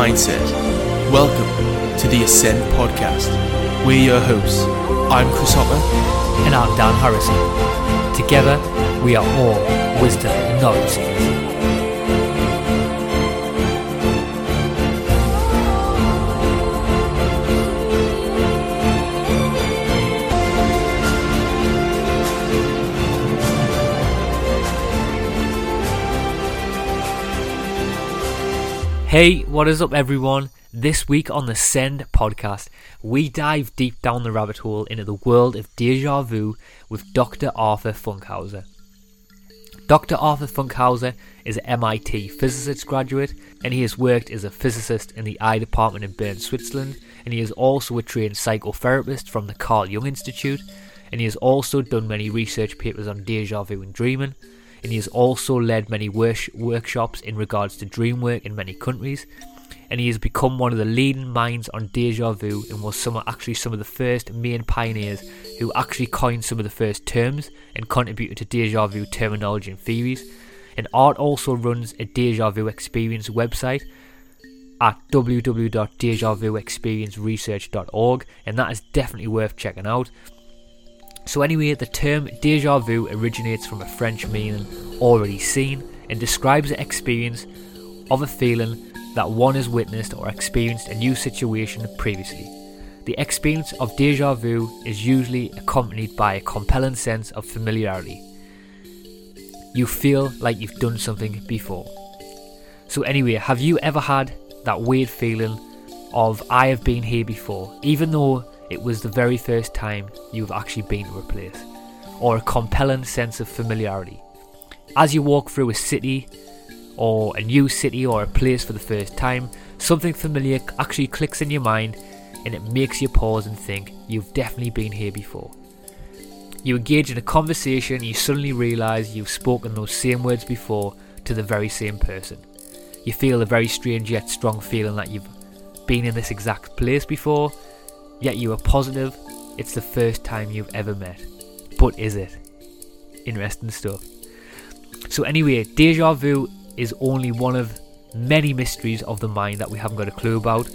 mindset. Welcome to the Ascend Podcast. We're your hosts. I'm Chris Hopper. And I'm Dan Harrison. Together, we are all wisdom and knowledge Hey, what is up, everyone? This week on the Ascend podcast, we dive deep down the rabbit hole into the world of deja vu with Dr. Arthur Funkhouser. Dr. Arthur Funkhouser is an MIT physicist graduate and he has worked as a physicist in the eye department in Bern, Switzerland, and he is also a trained psychotherapist from the Carl Jung Institute, and he has also done many research papers on deja vu and dreaming and he has also led many workshops in regards to dream work in many countries. And he has become one of the leading minds on deja vu and was some actually some of the first main pioneers who actually coined some of the first terms and contributed to deja vu terminology and theories. And Art also runs a deja vu experience website at www.dejavuexperienceresearch.org and that is definitely worth checking out. So, anyway, the term deja vu originates from a French meaning already seen and describes the experience of a feeling that one has witnessed or experienced a new situation previously. The experience of deja vu is usually accompanied by a compelling sense of familiarity. You feel like you've done something before. So, anyway, have you ever had that weird feeling of I have been here before, even though it was the very first time you've actually been to a place, or a compelling sense of familiarity. As you walk through a city, or a new city, or a place for the first time, something familiar actually clicks in your mind and it makes you pause and think, you've definitely been here before. You engage in a conversation and you suddenly realise you've spoken those same words before to the very same person. You feel a very strange yet strong feeling that you've been in this exact place before Yet you are positive it's the first time you've ever met. But is it? Interesting stuff. So, anyway, deja vu is only one of many mysteries of the mind that we haven't got a clue about.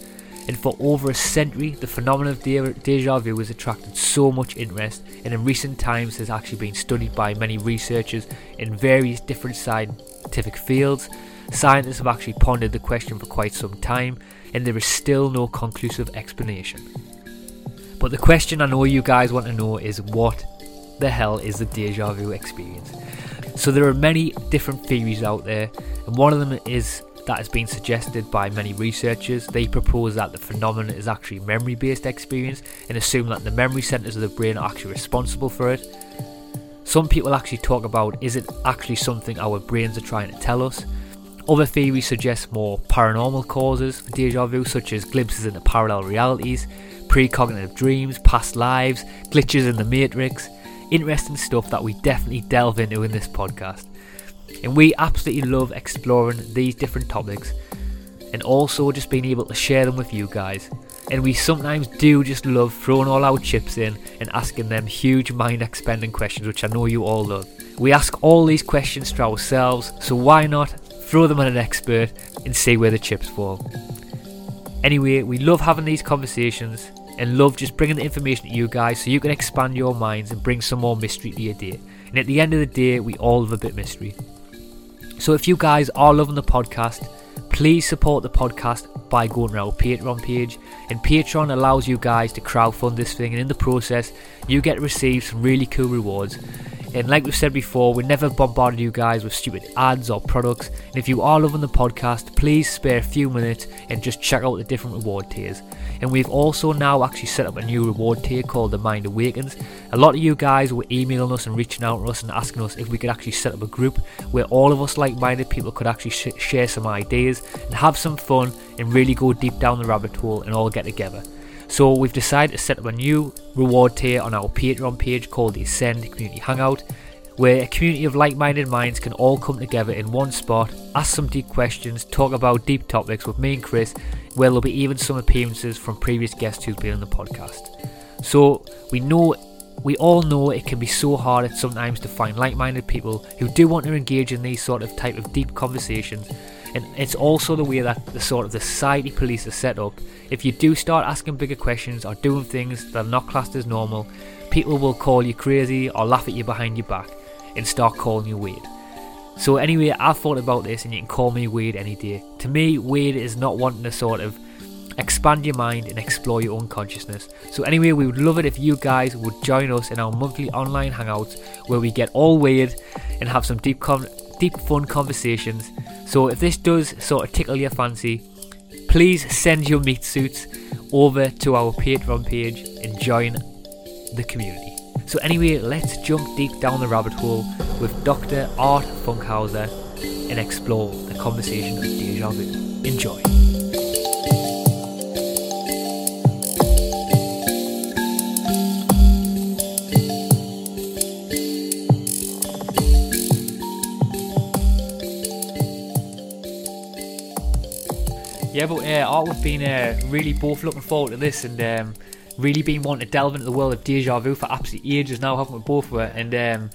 And for over a century, the phenomenon of de- deja vu has attracted so much interest, and in recent times has actually been studied by many researchers in various different scientific fields. Scientists have actually pondered the question for quite some time, and there is still no conclusive explanation. But the question I know you guys want to know is what the hell is the deja vu experience? So there are many different theories out there, and one of them is that has been suggested by many researchers. They propose that the phenomenon is actually memory based experience and assume that the memory centers of the brain are actually responsible for it. Some people actually talk about is it actually something our brains are trying to tell us? Other theories suggest more paranormal causes for deja vu, such as glimpses into parallel realities, precognitive dreams, past lives, glitches in the matrix. Interesting stuff that we definitely delve into in this podcast. And we absolutely love exploring these different topics and also just being able to share them with you guys. And we sometimes do just love throwing all our chips in and asking them huge mind expanding questions, which I know you all love. We ask all these questions to ourselves, so why not throw them at an expert and see where the chips fall? Anyway, we love having these conversations and love just bringing the information to you guys so you can expand your minds and bring some more mystery to your day. And at the end of the day, we all love a bit mystery. So if you guys are loving the podcast, please support the podcast by going to our Patreon page. And Patreon allows you guys to crowdfund this thing, and in the process, you get to receive some really cool rewards. And like we've said before, we never bombarded you guys with stupid ads or products. And if you are loving the podcast, please spare a few minutes and just check out the different reward tiers. And we've also now actually set up a new reward tier called the Mind Awakens. A lot of you guys were emailing us and reaching out to us and asking us if we could actually set up a group where all of us like minded people could actually sh- share some ideas and have some fun and really go deep down the rabbit hole and all get together. So we've decided to set up a new reward tier on our Patreon page called the Ascend Community Hangout, where a community of like-minded minds can all come together in one spot, ask some deep questions, talk about deep topics with me and Chris, where there'll be even some appearances from previous guests who've been on the podcast. So we know we all know it can be so hard at sometimes to find like-minded people who do want to engage in these sort of type of deep conversations and it's also the way that the sort of the society police are set up. If you do start asking bigger questions or doing things that are not classed as normal, people will call you crazy or laugh at you behind your back and start calling you weird. So anyway, I've thought about this, and you can call me weird any day. To me, weird is not wanting to sort of expand your mind and explore your own consciousness. So anyway, we would love it if you guys would join us in our monthly online hangouts where we get all weird and have some deep, com- deep fun conversations. So if this does sort of tickle your fancy, please send your meat suits over to our Patreon page and join the community. So anyway, let's jump deep down the rabbit hole with Dr. Art Funkhouser and explore the conversation of deja vu. Enjoy. Yeah, but uh, Art, we've been uh, really both looking forward to this and um, really been wanting to delve into the world of deja vu for absolutely ages now, haven't we both? Were and um,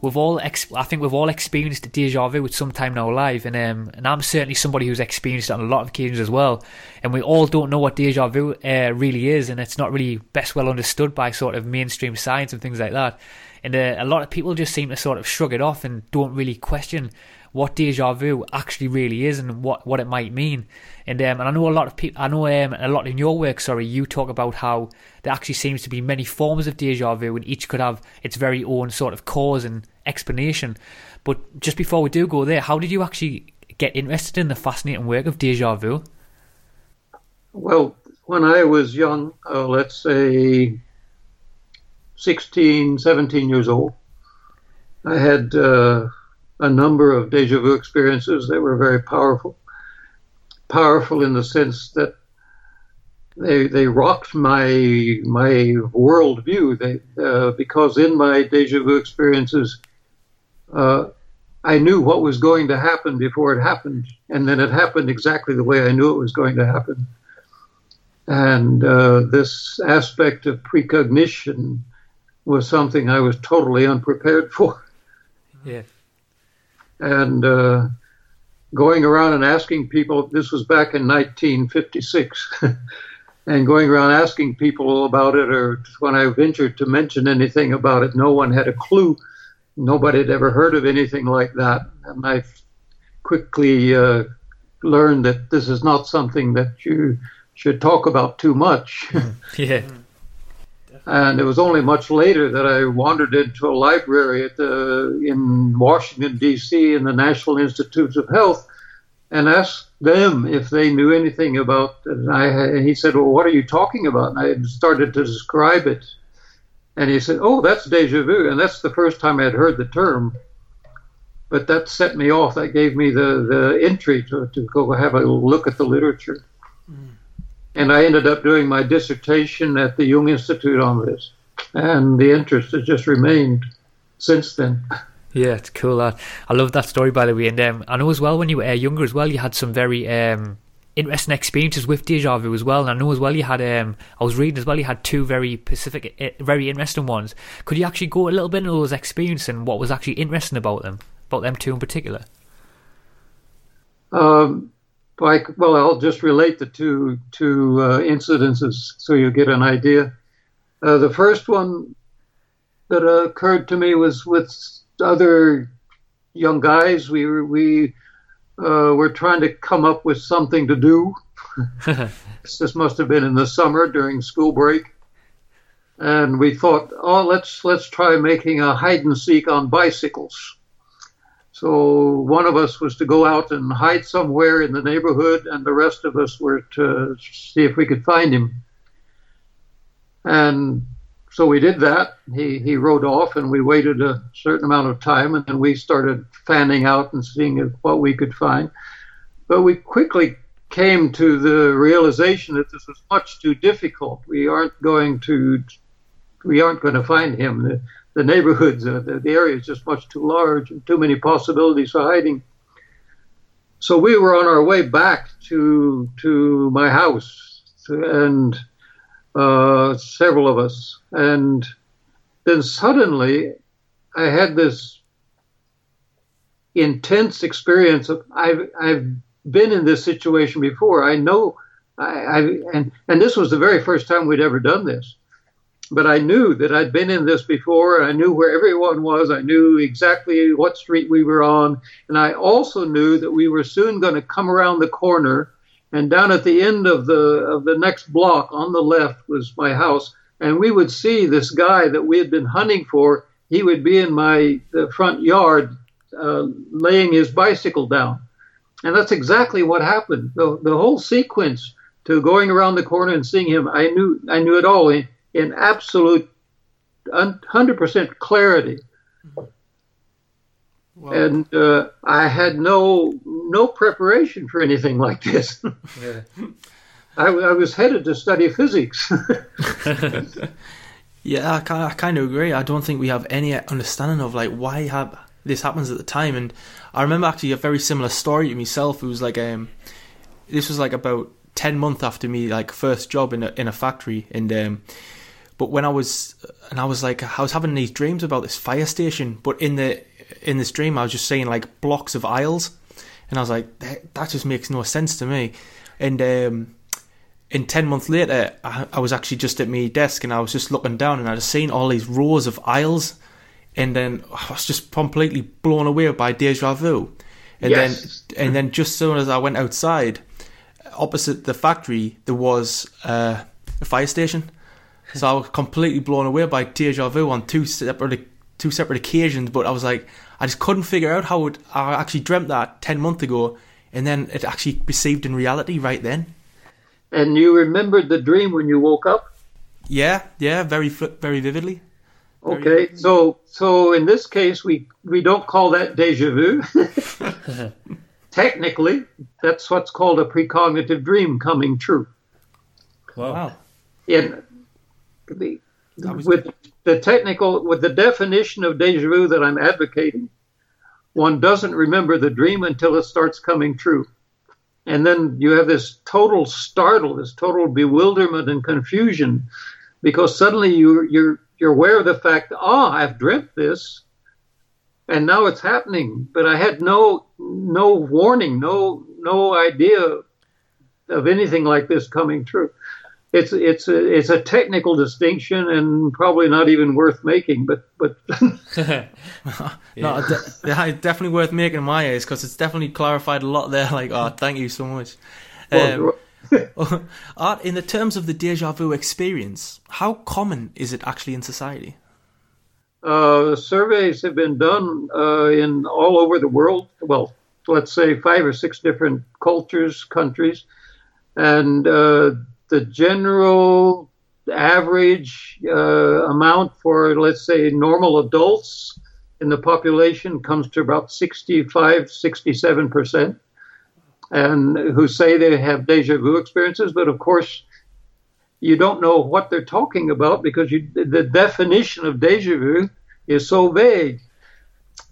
we've all, ex- I think we've all experienced deja vu at some time in our life, and um, and I'm certainly somebody who's experienced it on a lot of occasions as well. And we all don't know what deja vu uh, really is, and it's not really best well understood by sort of mainstream science and things like that. And uh, a lot of people just seem to sort of shrug it off and don't really question what deja vu actually really is and what, what it might mean. And um, and I know a lot of people. I know um, a lot in your work. Sorry, you talk about how there actually seems to be many forms of deja vu, and each could have its very own sort of cause and explanation. But just before we do go there, how did you actually get interested in the fascinating work of deja vu? Well, when I was young, uh, let's say 16, 17 years old, I had uh, a number of deja vu experiences that were very powerful powerful in the sense that they they rocked my my worldview. They uh, because in my deja vu experiences, uh, I knew what was going to happen before it happened, and then it happened exactly the way I knew it was going to happen. And uh, this aspect of precognition was something I was totally unprepared for. Yeah. And uh, going around and asking people, this was back in 1956, and going around asking people about it, or when I ventured to mention anything about it, no one had a clue. Nobody had ever heard of anything like that. And I quickly uh, learned that this is not something that you should talk about too much. yeah. And it was only much later that I wandered into a library the, in Washington, D.C., in the National Institutes of Health, and asked them if they knew anything about. And, I, and he said, Well, what are you talking about? And I started to describe it. And he said, Oh, that's deja vu. And that's the first time I had heard the term. But that set me off. That gave me the, the entry to, to go have a look at the literature. And I ended up doing my dissertation at the Jung Institute on this, and the interest has just remained since then. Yeah, it's cool. That I love that story, by the way. And um, I know as well when you were uh, younger as well, you had some very um, interesting experiences with deja vu as well. And I know as well you had. Um, I was reading as well. You had two very specific, uh, very interesting ones. Could you actually go a little bit into those experiences and what was actually interesting about them, about them two in particular? Um, like, well, I'll just relate the two two uh, incidences so you get an idea. Uh, the first one that occurred to me was with other young guys. We were, we uh, were trying to come up with something to do. this must have been in the summer during school break, and we thought, oh, let's let's try making a hide and seek on bicycles. So one of us was to go out and hide somewhere in the neighborhood, and the rest of us were to see if we could find him. And so we did that. He he rode off, and we waited a certain amount of time, and then we started fanning out and seeing what we could find. But we quickly came to the realization that this was much too difficult. We aren't going to we aren't going to find him. The, neighborhoods, uh, the, the area is just much too large and too many possibilities for hiding. So we were on our way back to to my house, and uh, several of us, and then suddenly I had this intense experience of I've I've been in this situation before. I know, I, I and and this was the very first time we'd ever done this. But I knew that I'd been in this before. I knew where everyone was. I knew exactly what street we were on, and I also knew that we were soon going to come around the corner, and down at the end of the of the next block on the left was my house, and we would see this guy that we had been hunting for. He would be in my front yard, uh, laying his bicycle down and that's exactly what happened. The, the whole sequence to going around the corner and seeing him, I knew I knew it all in absolute 100% clarity. Wow. And uh, I had no no preparation for anything like this. yeah. I, I, was headed to study physics. yeah, I, I kind of agree. I don't think we have any understanding of like why have this happens at the time. And I remember actually a very similar story to myself. It was like um, this was like about ten months after me like first job in a in a factory, and um, but when I was and I was like I was having these dreams about this fire station, but in the in this dream I was just seeing like blocks of aisles, and I was like that, that just makes no sense to me, and. Um, and 10 months later, I, I was actually just at my desk and I was just looking down and I was seeing all these rows of aisles and then I was just completely blown away by deja vu. And yes. then, and then just as soon as I went outside, opposite the factory, there was uh, a fire station. So I was completely blown away by deja vu on two separate two separate occasions. But I was like, I just couldn't figure out how it, I actually dreamt that ten months ago, and then it actually perceived in reality right then. And you remembered the dream when you woke up? Yeah, yeah, very very vividly. Okay, so so in this case, we we don't call that deja vu. Technically, that's what's called a precognitive dream coming true. Wow. In the, with the technical, with the definition of deja vu that I'm advocating, one doesn't remember the dream until it starts coming true. And then you have this total startle, this total bewilderment and confusion because suddenly you, you're you're aware of the fact, oh, I've dreamt this, and now it's happening. But I had no no warning, no no idea of anything like this coming true. It's it's a, it's a technical distinction and probably not even worth making, but but yeah. no, de- definitely worth making in my eyes because it's definitely clarified a lot there. Like, oh, thank you so much. Um, Art, in the terms of the deja vu experience, how common is it actually in society? Uh, surveys have been done uh, in all over the world. Well, let's say five or six different cultures, countries, and uh, the general average uh, amount for, let's say, normal adults in the population comes to about 65, 67 percent and who say they have deja vu experiences, but of course, you don't know what they're talking about because you, the definition of deja vu is so vague.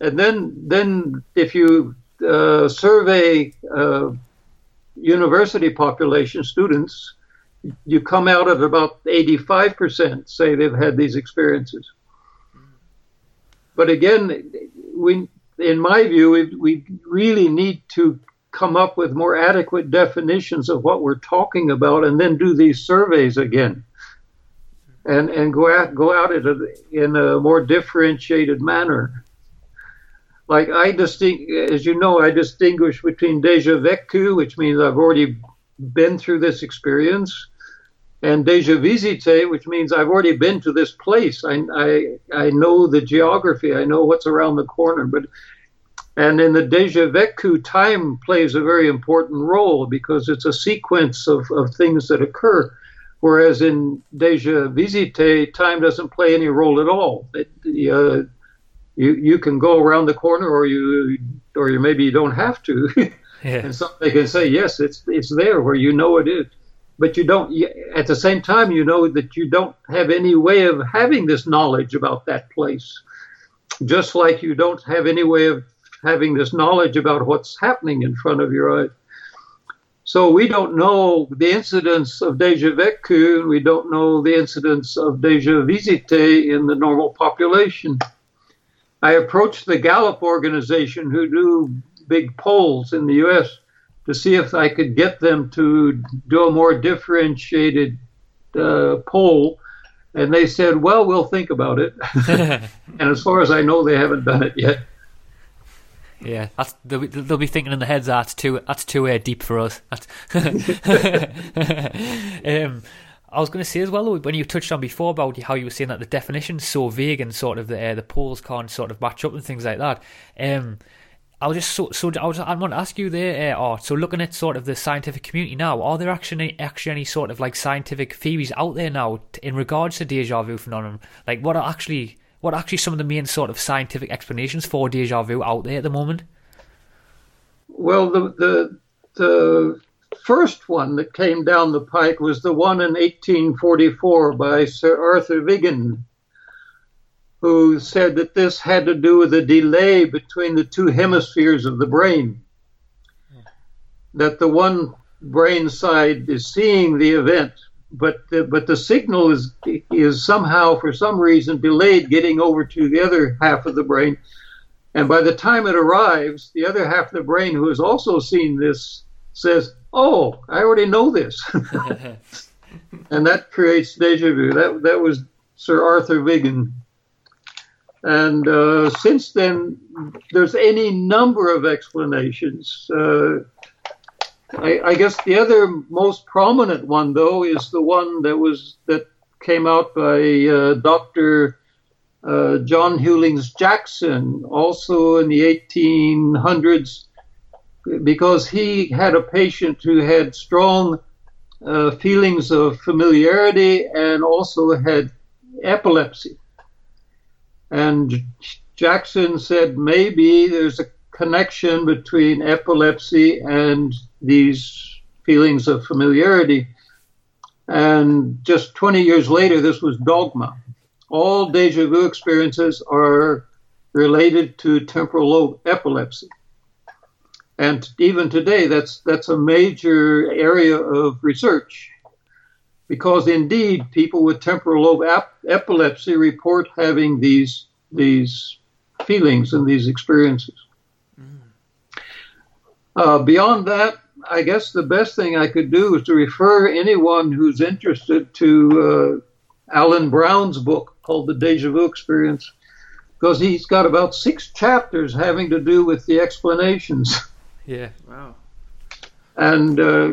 And then, then if you uh, survey uh, university population students, you come out at about 85% say they've had these experiences. But again, we, in my view, we, we really need to come up with more adequate definitions of what we're talking about and then do these surveys again and and go out go out in a, in a more differentiated manner like I distinct as you know I distinguish between deja vécu which means I've already been through this experience and deja visite which means I've already been to this place I, I I know the geography I know what's around the corner but and in the deja vécu, time plays a very important role because it's a sequence of, of things that occur. Whereas in deja visite, time doesn't play any role at all. It, uh, you you can go around the corner, or you or you maybe you don't have to. yeah. And somebody can say, yes, it's it's there where you know it is, but you don't. At the same time, you know that you don't have any way of having this knowledge about that place. Just like you don't have any way of having this knowledge about what's happening in front of your eyes. So we don't know the incidence of deja vu, we don't know the incidence of deja visite in the normal population. I approached the Gallup organization who do big polls in the US, to see if I could get them to do a more differentiated uh, poll. And they said, well, we'll think about it. and as far as I know, they haven't done it yet. Yeah, that's they'll be, they'll be thinking in their heads. That's too that's too uh, deep for us. Um, I was going to say as well when you touched on before about how you were saying that the definition's so vague and sort of the uh, the polls can't sort of match up and things like that. Um, I was just so so I was I want to ask you there, uh, Art. So looking at sort of the scientific community now, are there actually actually any sort of like scientific theories out there now in regards to deja vu phenomenon? Like what are actually what are actually some of the main sort of scientific explanations for deja vu out there at the moment? Well, the the the first one that came down the pike was the one in 1844 by Sir Arthur Wigan, who said that this had to do with a delay between the two hemispheres of the brain. That the one brain side is seeing the event, but the, but the signal is is somehow for some reason delayed getting over to the other half of the brain, and by the time it arrives, the other half of the brain who has also seen this says, "Oh, I already know this," and that creates deja vu. That that was Sir Arthur Wigan. And uh, since then, there's any number of explanations. Uh, I, I, guess the other most prominent one, though, is the one that was that came out by uh, Dr. Uh, John Hughlings Jackson, also in the 1800s, because he had a patient who had strong uh, feelings of familiarity and also had epilepsy. And Jackson said maybe there's a connection between epilepsy and these feelings of familiarity. And just 20 years later, this was dogma. All deja vu experiences are related to temporal lobe epilepsy. And even today, that's, that's a major area of research because indeed people with temporal lobe ap- epilepsy report having these, these feelings and these experiences. Mm. Uh, beyond that, I guess the best thing I could do is to refer anyone who's interested to uh, Alan Brown's book called The Deja Vu Experience, because he's got about six chapters having to do with the explanations. Yeah, wow. And uh,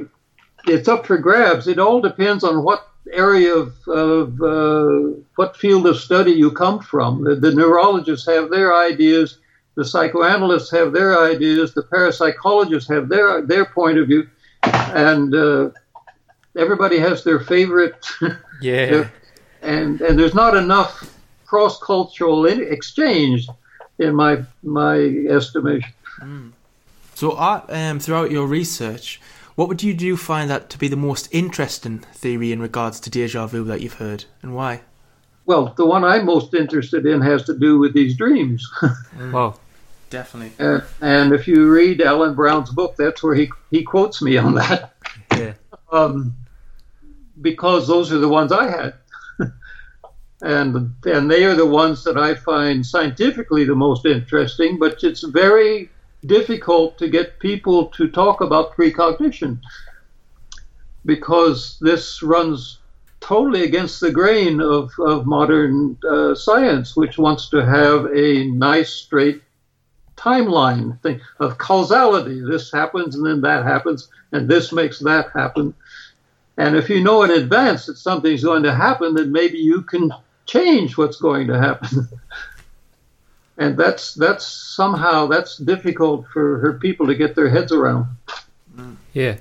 it's up for grabs. It all depends on what area of, of uh, what field of study you come from. The, the neurologists have their ideas the psychoanalysts have their ideas, the parapsychologists have their their point of view, and uh, everybody has their favorite. Yeah. and and there's not enough cross cultural exchange, in my my estimation. Mm. So, um, throughout your research, what would you do find that to be the most interesting theory in regards to deja vu that you've heard, and why? Well, the one I'm most interested in has to do with these dreams. Wow. Definitely. Uh, and if you read Alan Brown's book, that's where he he quotes me on that. Yeah. um, because those are the ones I had, and and they are the ones that I find scientifically the most interesting. But it's very difficult to get people to talk about precognition because this runs totally against the grain of, of modern uh, science, which wants to have a nice, straight timeline thing of causality. This happens and then that happens, and this makes that happen. And if you know in advance that something's going to happen, then maybe you can change what's going to happen. and that's that's somehow that's difficult for her people to get their heads around. Yeah.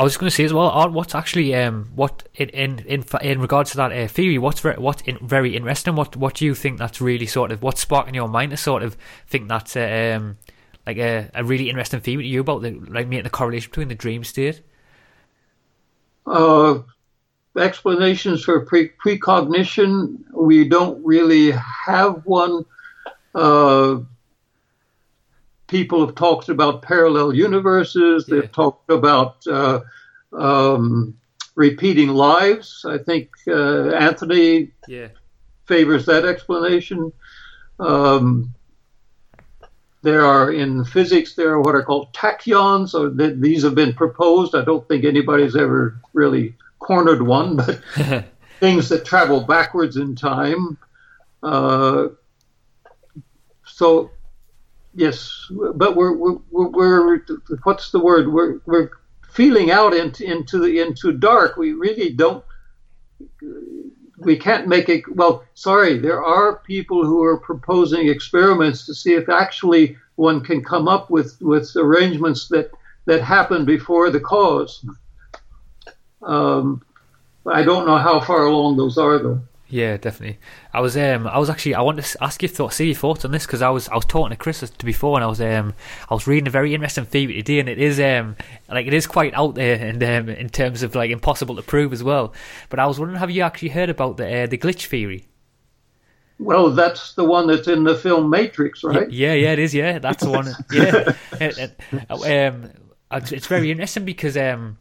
I was going to say as well, what's actually um, what in in in, in regards to that uh, theory, what's very, what's in, very interesting. What what do you think that's really sort of what's sparking your mind to sort of think that's uh, um, like a, a really interesting theory to you about the like making the correlation between the dream state. Uh, explanations for pre- precognition, we don't really have one. Uh, people have talked about parallel universes. Yeah. They've talked about uh, um, repeating lives. I think uh, Anthony yeah. favors that explanation. Um, there are in physics there are what are called tachyons, or th- these have been proposed. I don't think anybody's ever really cornered one, but things that travel backwards in time. Uh, so yes, but we're, we're, we're, what's the word? We're, we're feeling out into, into the, into dark. We really don't, we can't make it, well, sorry, there are people who are proposing experiments to see if actually one can come up with, with arrangements that, that happen before the cause. Um, I don't know how far along those are though. Yeah, definitely. I was um I was actually I want to ask you thoughts, see your thoughts on this because I was I was talking to Chris to before and I was um I was reading a very interesting theory today and it is um like it is quite out there and um in terms of like impossible to prove as well. But I was wondering, have you actually heard about the uh, the glitch theory? Well, that's the one that's in the film Matrix, right? Yeah, yeah, it is. Yeah, that's the one. yeah, and, um, it's very interesting because um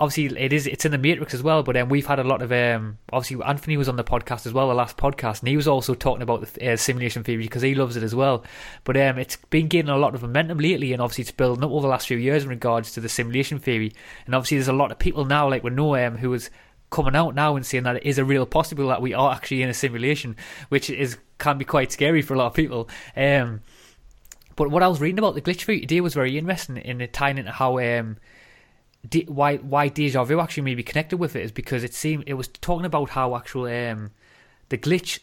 obviously it is it's in the matrix as well but um, we've had a lot of um, obviously anthony was on the podcast as well the last podcast and he was also talking about the uh, simulation theory because he loves it as well. But um, it's been gaining a lot of momentum lately and obviously it's building up over the last few years in regards to the simulation theory. And obviously there's a lot of people now like we know um, who is coming out now and saying that it is a real possible that we are actually in a simulation which is can be quite scary for a lot of people. Um, but what I was reading about the glitch theory today was very interesting in tying into how um, why why deja vu actually may be connected with it is because it seemed it was talking about how actual um, the glitch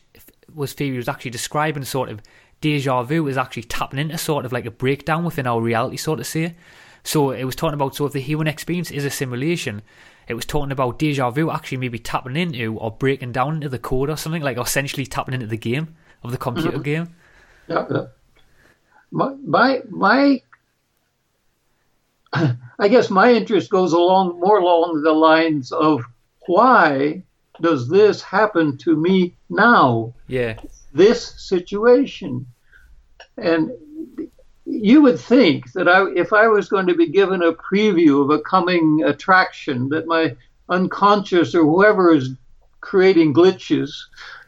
was theory was actually describing sort of deja vu is actually tapping into sort of like a breakdown within our reality, so to say. So it was talking about so if the human experience is a simulation, it was talking about deja vu actually maybe tapping into or breaking down into the code or something like essentially tapping into the game of the computer mm-hmm. game. Yeah, yeah. My my my I guess my interest goes along more along the lines of why does this happen to me now? Yeah. This situation. And you would think that I, if I was going to be given a preview of a coming attraction, that my unconscious or whoever is creating glitches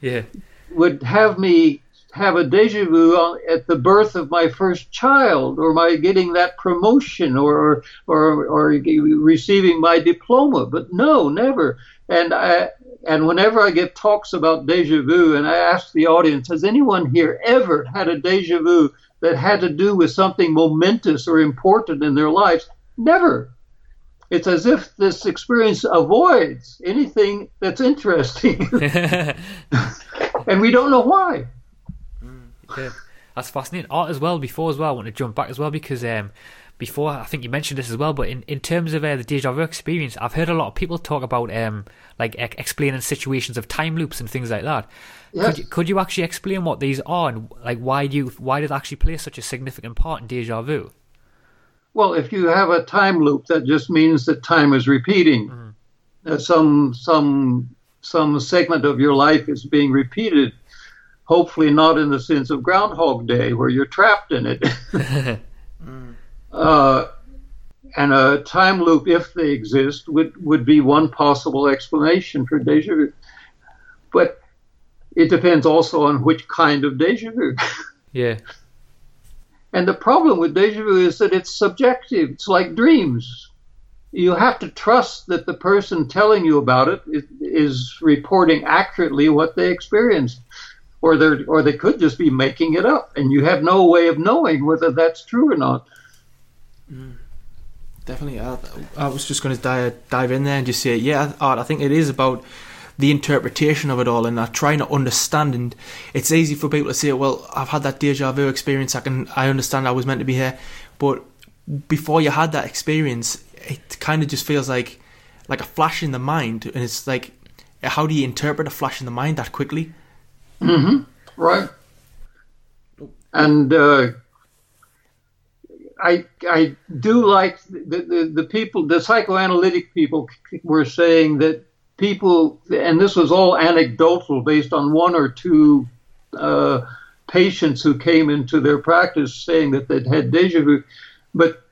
yeah. would have me have a deja vu at the birth of my first child, or my getting that promotion, or or or receiving my diploma. But no, never. And I and whenever I give talks about deja vu, and I ask the audience, has anyone here ever had a deja vu that had to do with something momentous or important in their lives? Never. It's as if this experience avoids anything that's interesting. and we don't know why. That's fascinating. Art as well. Before as well, I want to jump back as well because um, before I think you mentioned this as well. But in, in terms of uh, the deja vu experience, I've heard a lot of people talk about um, like e- explaining situations of time loops and things like that. Yes. Could you, could you actually explain what these are and like why do you why did it actually play such a significant part in deja vu? Well, if you have a time loop, that just means that time is repeating. Mm-hmm. Uh, some some some segment of your life is being repeated hopefully not in the sense of Groundhog Day, where you're trapped in it. uh, and a time loop, if they exist, would, would be one possible explanation for deja vu. But it depends also on which kind of deja vu. yeah. And the problem with deja vu is that it's subjective. It's like dreams. You have to trust that the person telling you about it is, is reporting accurately what they experienced or they or they could just be making it up, and you have no way of knowing whether that's true or not. Mm. Definitely, I, I, was just going to dive dive in there and just say, yeah, Art. I think it is about the interpretation of it all and uh, trying to understand. And it's easy for people to say, well, I've had that deja vu experience. I can I understand I was meant to be here, but before you had that experience, it kind of just feels like like a flash in the mind, and it's like, how do you interpret a flash in the mind that quickly? Mm-hmm. Right. And uh, I I do like the, the, the people the psychoanalytic people were saying that people and this was all anecdotal based on one or two uh, patients who came into their practice saying that they'd had deja vu, but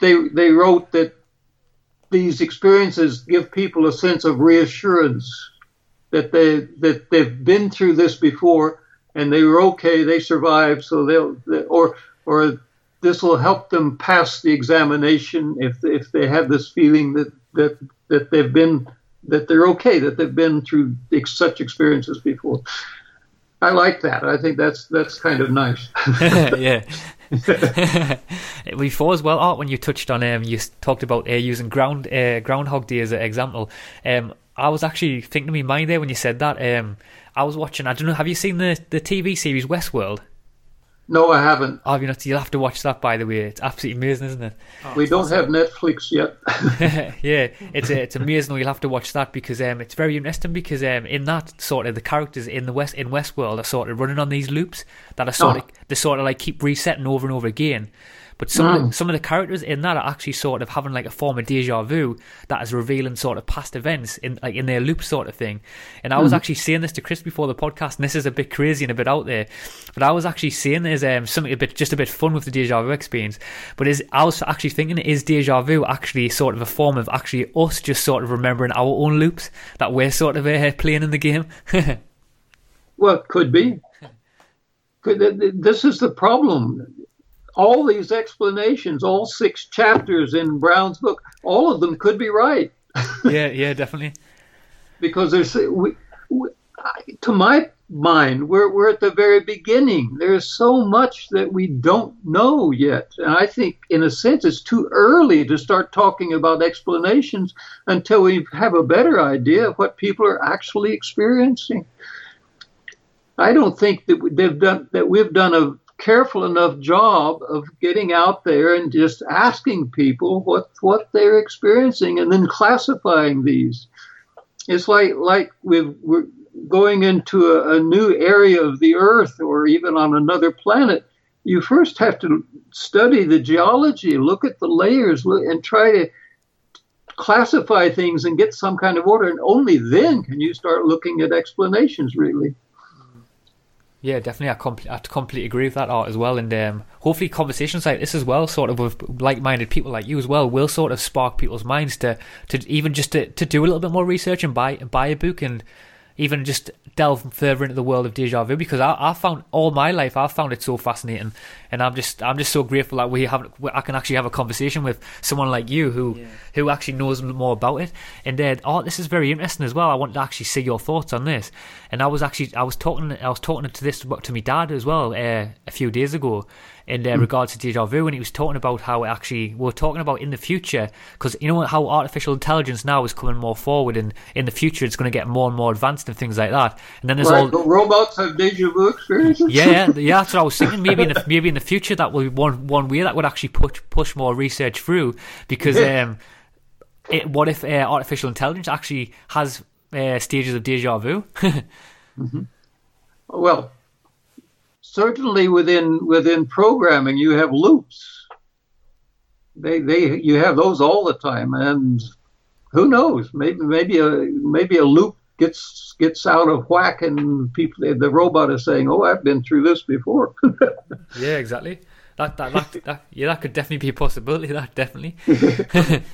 they they wrote that these experiences give people a sense of reassurance that they that they've been through this before and they were okay, they survived, so they'll or or this will help them pass the examination if if they have this feeling that that that they've been that they're okay that they've been through such experiences before. I like that. I think that's that's kind of nice. yeah. Before as well, Art, when you touched on um, you talked about uh, using ground uh, Groundhog Day as an example. Um, I was actually thinking in my mind there when you said that. Um, I was watching. I don't know. Have you seen the the TV series Westworld? No, I haven't. Oh, you know, you'll have to watch that. By the way, it's absolutely amazing, isn't it? Oh, we don't have Netflix yet. yeah, it's it's amazing. You'll have to watch that because um, it's very interesting because um, in that sort of the characters in the West in Westworld are sort of running on these loops that are sort oh. of they sort of like keep resetting over and over again. But some mm. of the, mm. some of the characters in that are actually sort of having like a form of deja vu that is revealing sort of past events in like in their loop sort of thing. And I was mm. actually saying this to Chris before the podcast, and this is a bit crazy and a bit out there, but I was actually saying there's um, something a bit just a bit fun with the deja vu experience. But is I was actually thinking is deja vu actually sort of a form of actually us just sort of remembering our own loops that we're sort of uh, playing in the game? well, could be. This is the problem all these explanations, all six chapters in Brown's book, all of them could be right. yeah, yeah, definitely. because there's, we, we, to my mind, we're we're at the very beginning. There's so much that we don't know yet, and I think, in a sense, it's too early to start talking about explanations until we have a better idea of what people are actually experiencing. I don't think that they've done that we've done a careful enough job of getting out there and just asking people what what they're experiencing and then classifying these. It's like like we are going into a, a new area of the Earth or even on another planet. You first have to study the geology, look at the layers, and try to classify things and get some kind of order. And only then can you start looking at explanations, really. Yeah, definitely. I, com- I completely agree with that art as well. And um, hopefully, conversations like this as well, sort of with like minded people like you as well, will sort of spark people's minds to, to even just to, to do a little bit more research and buy buy a book and even just delve further into the world of deja vu because I, I found all my life I found it so fascinating. And I'm just I'm just so grateful that we have I can actually have a conversation with someone like you who yeah. who actually knows more about it. And uh, oh this is very interesting as well. I want to actually see your thoughts on this. And I was actually I was talking I was talking to this to my dad as well uh, a few days ago in uh, mm. regards to deja vu, and he was talking about how it actually we're talking about in the future because you know how artificial intelligence now is coming more forward, and in the future it's going to get more and more advanced and things like that. And then there's right, all the robots have deja vu experiences. Yeah, yeah, yeah, that's what I was thinking. Maybe in the, maybe in the future that will be one one way that would actually push push more research through because. Um, it, what if uh, artificial intelligence actually has uh, stages of deja vu? mm-hmm. Well, certainly within within programming you have loops. They they you have those all the time, and who knows? Maybe maybe a maybe a loop gets gets out of whack, and people the robot is saying, "Oh, I've been through this before." yeah, exactly. That, that, that, that, yeah, that could definitely be a possibility. That definitely.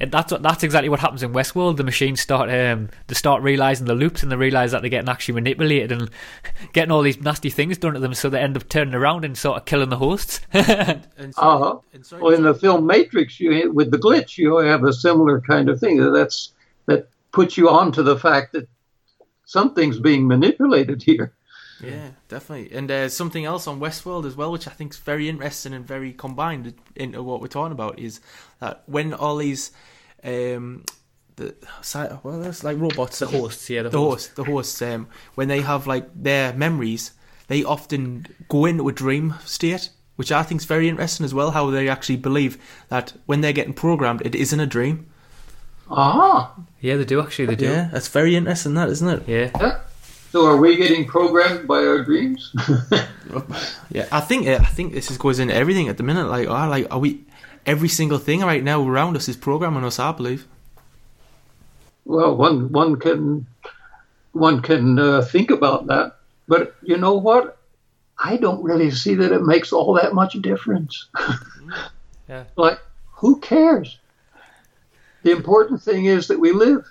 And that's that's exactly what happens in Westworld. The machines start um, they start realizing the loops, and they realize that they're getting actually manipulated and getting all these nasty things done to them. So they end up turning around and sort of killing the hosts. and, and so, uh-huh. and so, well, in the film Matrix, you with the glitch, you have a similar kind of thing. That's that puts you on to the fact that something's being manipulated here. Yeah, definitely. And there's something else on Westworld as well, which I think is very interesting and very combined into what we're talking about, is that when all these um, the well, it's like robots, the hosts, yeah, the, the hosts, the hosts, um, when they have like their memories, they often go into a dream state, which I think is very interesting as well. How they actually believe that when they're getting programmed, it isn't a dream. Ah, yeah, they do actually. They do. Yeah, that's very interesting, that isn't it? Yeah. yeah. So are we getting programmed by our dreams? yeah, I think I think this is goes into everything at the minute. Like, oh, like are we? Every single thing right now around us is programming us. I believe. Well, one one can one can uh, think about that, but you know what? I don't really see that it makes all that much difference. yeah. Like, who cares? The important thing is that we live.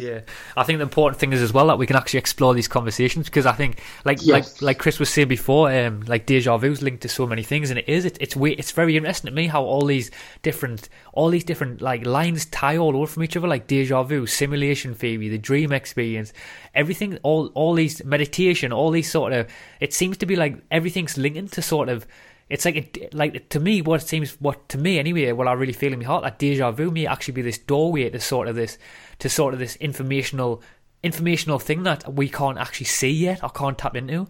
Yeah, I think the important thing is as well that we can actually explore these conversations because I think, like, Yes. like, like Chris was saying before, um, like deja vu is linked to so many things, and it is. It, it's It's very interesting to me how all these different, all these different like lines tie all over from each other, like deja vu, simulation theory, the dream experience, everything, all, all these meditation, all these sort of. It seems to be like everything's linked to sort of. It's like it, like to me, what it seems, what to me anyway, what I really feel in my heart, that deja vu may actually be this doorway to sort of this, to sort of this informational, informational thing that we can't actually see yet or can't tap into.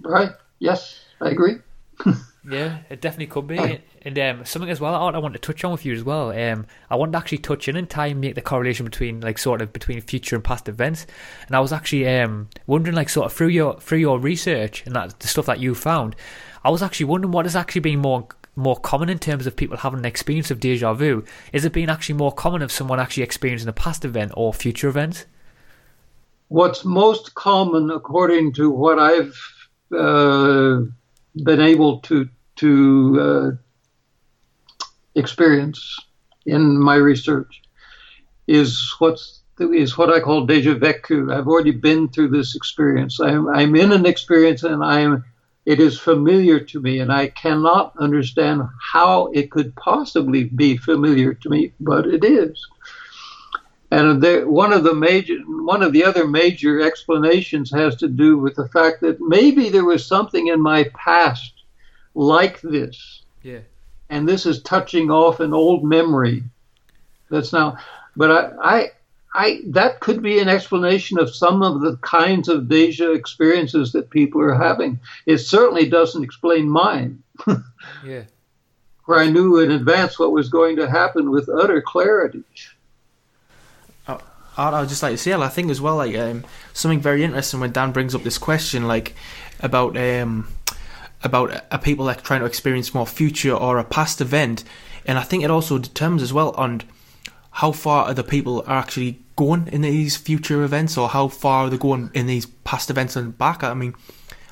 Right? Yes, I agree. Yeah, it definitely could be. And um, something as well I I want to touch on with you as well. Um, I want to actually touch in and try and make the correlation between like sort of between future and past events. And I was actually um wondering like sort of through your through your research and that the stuff that you found, I was actually wondering what has actually been more more common in terms of people having an experience of deja vu. Is it being actually more common of someone actually experiencing a past event or future events? What's most common, according to what I've uh, been able to to uh, experience in my research, is what's is what I call deja vu. I've already been through this experience. I'm I'm in an experience, and I'm it is familiar to me, and I cannot understand how it could possibly be familiar to me, but it is. And there, one of the major, one of the other major explanations has to do with the fact that maybe there was something in my past like this, Yeah. and this is touching off an old memory. That's now, but I, I, I, that could be an explanation of some of the kinds of deja experiences that people are having. It certainly doesn't explain mine, Yeah. where I knew in advance what was going to happen with utter clarity. I'd, I'd just like to say, I think as well, like um, something very interesting when Dan brings up this question, like about um, about a people like trying to experience more future or a past event, and I think it also determines as well on how far are the people are actually going in these future events, or how far are they going in these past events and back. I mean,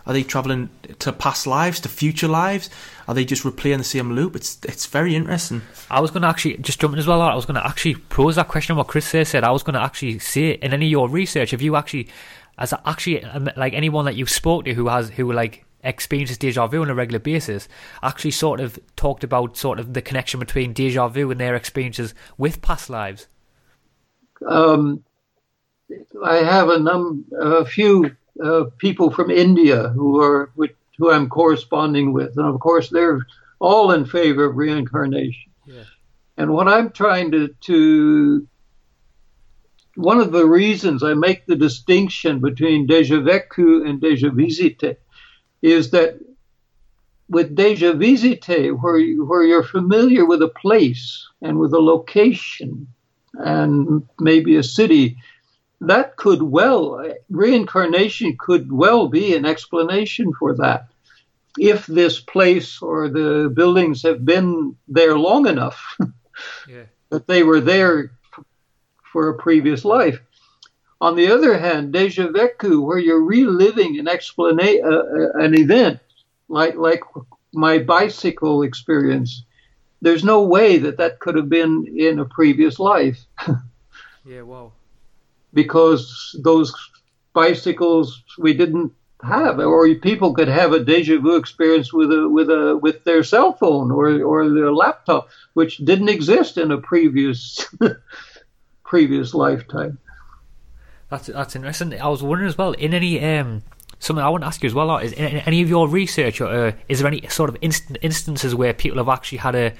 are they traveling to past lives, to future lives? Are they just replaying the same loop? It's it's very interesting. I was going to actually just jump in as well. I was going to actually pose that question. What Chris said, said I was going to actually say in any of your research, have you actually, as actually um, like anyone that you've spoke to who has who like experiences deja vu on a regular basis, actually sort of talked about sort of the connection between deja vu and their experiences with past lives. um, I have a num a few uh, people from India who are with, who I'm corresponding with, and of course they're all in favor of reincarnation. Yeah. And what I'm trying to to one of the reasons I make the distinction between déjà vécu and déjà visité is that with déjà visité, where you, where you're familiar with a place and with a location and maybe a city, that could well, reincarnation could well be an explanation for that. If this place or the buildings have been there long enough Yeah. that they were there for a previous life. On the other hand, déjà vu, where you're reliving an explana- uh, uh, an event, like like my bicycle experience, there's no way that that could have been in a previous life Yeah. Wow. because those bicycles we didn't have, or people could have a deja vu experience with a with a with their cell phone or or their laptop, which didn't exist in a previous previous lifetime. That's that's interesting. I was wondering as well in any um something I want to ask you as well is in any of your research or uh, is there any sort of inst- instances where people have actually had a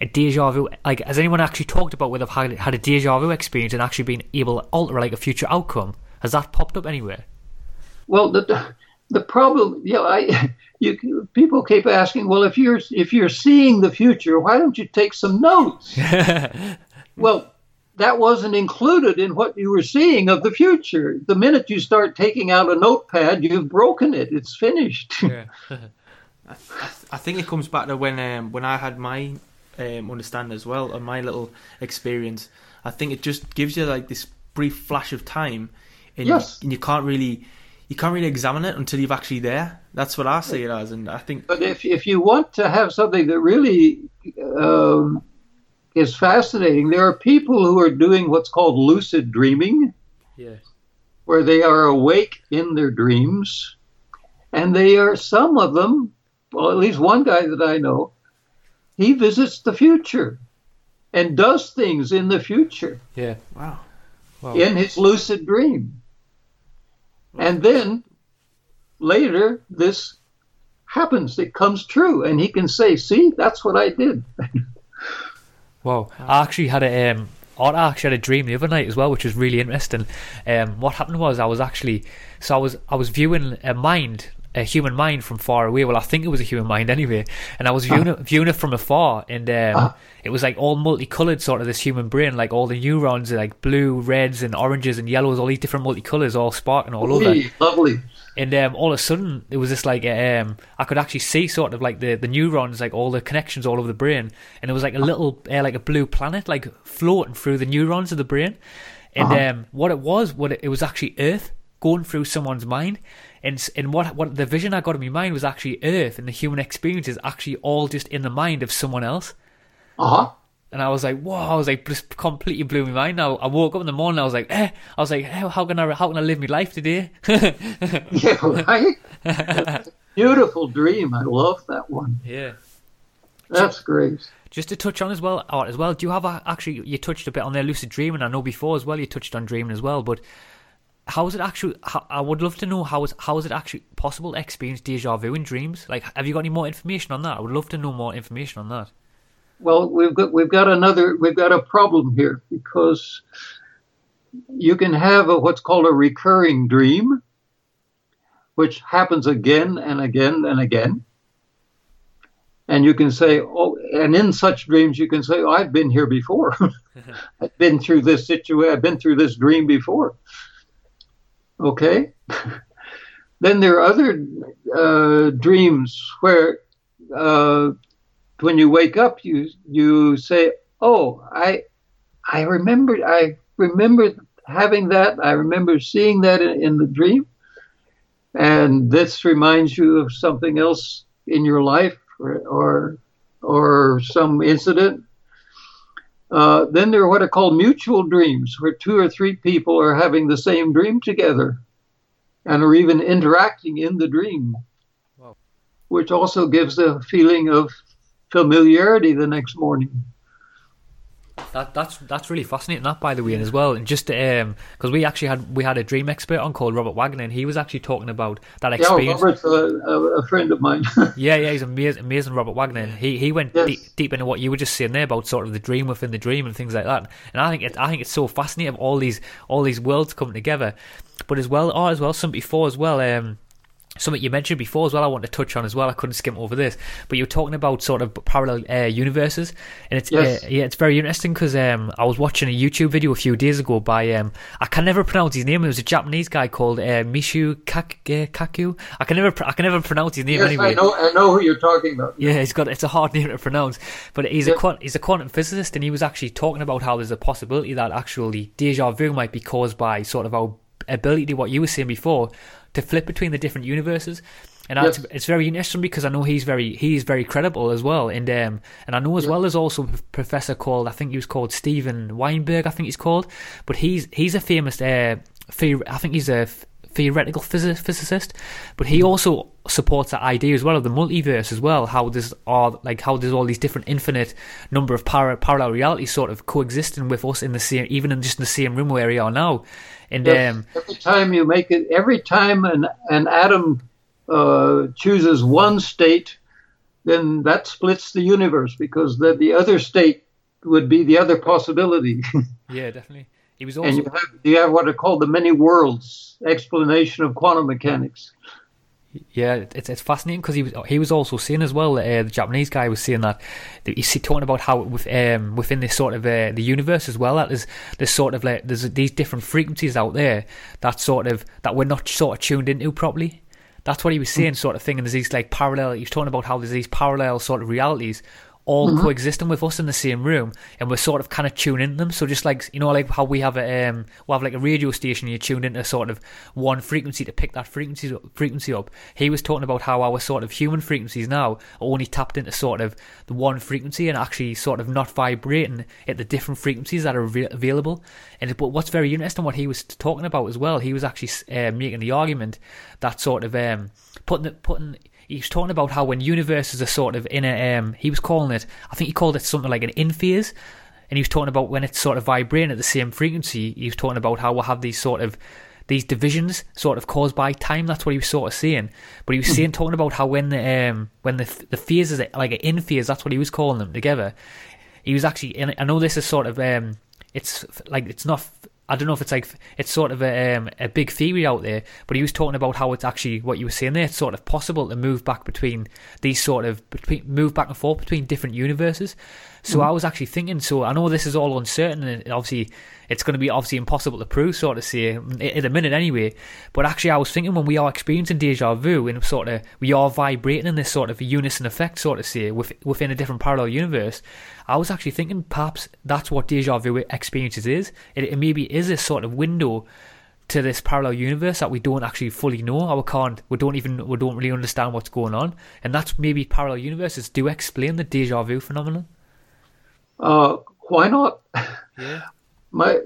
a deja vu like has anyone actually talked about where they've had, had a deja vu experience and actually been able to alter like a future outcome has that popped up anywhere Well, the the problem, you know, I you people keep asking, well, if you're if you're seeing the future, why don't you take some notes? well, that wasn't included in what you were seeing of the future. The minute you start taking out a notepad, you've broken it. It's finished. yeah I think it comes back to when um, when I had my um, understanding as well and my little experience. I think it just gives you like this brief flash of time, and, Yes. you, and you can't really you can't really examine it until you're actually there. That's what I see it as, and I think But if if you want to have something that really um, is fascinating. There are people who are doing what's called lucid dreaming, Yeah. where they are awake in their dreams, and they are some of them. Well, at least one guy that I know, he visits the future and does things in the future Yeah. Wow. Wow. in his lucid dream. And then later, this happens. It comes true. And he can say, See, that's what I did. Wow. I actually had a um I actually had a dream the other night as well, which was really interesting. Um, what happened was I was actually so I was I was viewing a mind, a human mind from far away. Well, I think it was a human mind anyway, and I was viewing it, viewing it from afar, and um, Ah. it was like all multicolored, sort of this human brain, like all the neurons, like blue, reds, and oranges and yellows, all these different multicolors, all sparking all over. Lovely. And um, all of a sudden, it was just like um, I could actually see sort of like the, the neurons, like all the connections all over the brain, and it was like a little uh, like a blue planet, like floating through the neurons of the brain. And Uh-huh. um, what it was, what it, it was actually Earth going through someone's mind, and and what what the vision I got in my mind was actually Earth, and the human experience is actually all just in the mind of someone else. Uh huh. And I was like, whoa! I was like, just completely blew my mind. Now I woke up in the morning. I was like, eh. I was like, how, how can I how can I live my life today? Yeah, right? Beautiful dream. I love that one. yeah. That's great. Just to touch on as well, Art, as well. Do you have a, actually? You touched a bit on their lucid dreaming. I know before as well. You touched on dreaming as well. But how is it actually? How, I would love to know how is how is it actually possible to experience deja vu in dreams? Like, have you got any more information on that? I would love to know more information on that. Well, we've got we've got another we've got a problem here because you can have a, what's called a recurring dream, which happens again and again and again. And you can say, oh, and in such dreams, you can say, oh, I've been here before. I've been through this situation. I've been through this dream before. Okay. then there are other uh, dreams where uh, when you wake up, you you say, "Oh, I I remember I remember having that. I remember seeing that in, in the dream, and this reminds you of something else in your life or or, or some incident." Uh, then there are what are called mutual dreams, where two or three people are having the same dream together, and are even interacting in the dream, Wow. which also gives a feeling of familiarity the next morning. That that's that's really fascinating. That by the way, and as well, and just um, because we actually had we had a dream expert on called Robert Waggoner, and he was actually talking about that experience. Yeah. Robert's a, a, a friend of mine. Yeah, yeah, he's amazing, amazing Robert Waggoner. He he went Yes. deep, deep into what you were just saying there about sort of the dream within the dream and things like that. And I think it, I think it's so fascinating all these all these worlds coming together. But as well, or as well, something before as well. Um, something you mentioned before as well. I want to touch on as well. I couldn't skim over this, but you were talking about sort of parallel uh, universes, and it's Yes. uh, yeah, it's very interesting because um, I was watching a YouTube video a few days ago by um, I can never pronounce his name. It was a Japanese guy called uh, Michio Kak- uh, Kaku. I can never pr- I can never pronounce his name yes, anyway. I know. I know who you're talking about. Yeah, he's got it's a hard name to pronounce, but he's a quant, he's a quantum physicist, and he was actually talking about how there's a possibility that actually deja vu might be caused by sort of our ability what you were saying before to flip between the different universes. And it's very interesting because I know he's very he's very credible as well, and um, and I know as well there's also a professor called I think he was called Steven Weinberg I think he's called, but he's he's a famous uh, theor- I think he's a f- theoretical physi- physicist, but he also supports that idea as well of the multiverse as well. How there's all like how there's all these different infinite number of para- parallel realities sort of coexisting with us in the same even in just in the same room where we are now, and um, every time you make it, every time an an atom uh, chooses one state, then that splits the universe because the the other state would be the other possibility. yeah, definitely. He was and also you have you have what are called the many worlds explanation of quantum mechanics. Yeah, it's it's fascinating because he was he was also saying as well. Uh, the Japanese guy was saying that, that he's talking about how with um within this sort of uh, the universe as well that there's there's sort of like there's these different frequencies out there that sort of that we're not sort of tuned into properly. That's what he was saying, sort of thing. And there's these like parallel. He was talking about how there's these parallel sort of realities all coexisting with us in the same room, and we're sort of kind of tuning them. So just like you know, like how we have a um, we have like a radio station, you tuned into sort of one frequency to pick that frequency frequency up. He was talking about how our sort of human frequencies now are only tapped into sort of the one frequency and actually sort of not vibrating at the different frequencies that are av- available. And but what's very interesting, what he was talking about as well, he was actually uh, making the argument that sort of um, putting the, putting he was talking about how when universes are sort of in a um, he was calling it I think he called it something like an in phase and he was talking about when it's sort of vibrating at the same frequency he was talking about how we'll have these sort of these divisions sort of caused by time. That's what he was sort of saying. But he was saying talking about how when the um when the the phases like an in phase that's what he was calling them together. He was actually and I know this is sort of um it's like it's not I don't know if it's like it's sort of a um, a big theory out there, but he was talking about how it's actually what you were saying there. It's sort of possible to move back between these sort of between move back and forth between different universes. So mm. I was actually thinking. So I know this is all uncertain, and obviously it's going to be obviously impossible to prove, sort of say at the minute anyway. But actually, I was thinking when we are experiencing deja vu, and sort of we are vibrating in this sort of unison effect, sort of say within a different parallel universe. I was actually thinking perhaps that's what deja vu experiences is. It, it maybe is a sort of window to this parallel universe that we don't actually fully know or we can't we don't even we don't really understand what's going on and that's maybe parallel universes do explain the deja vu phenomenon uh why not yeah my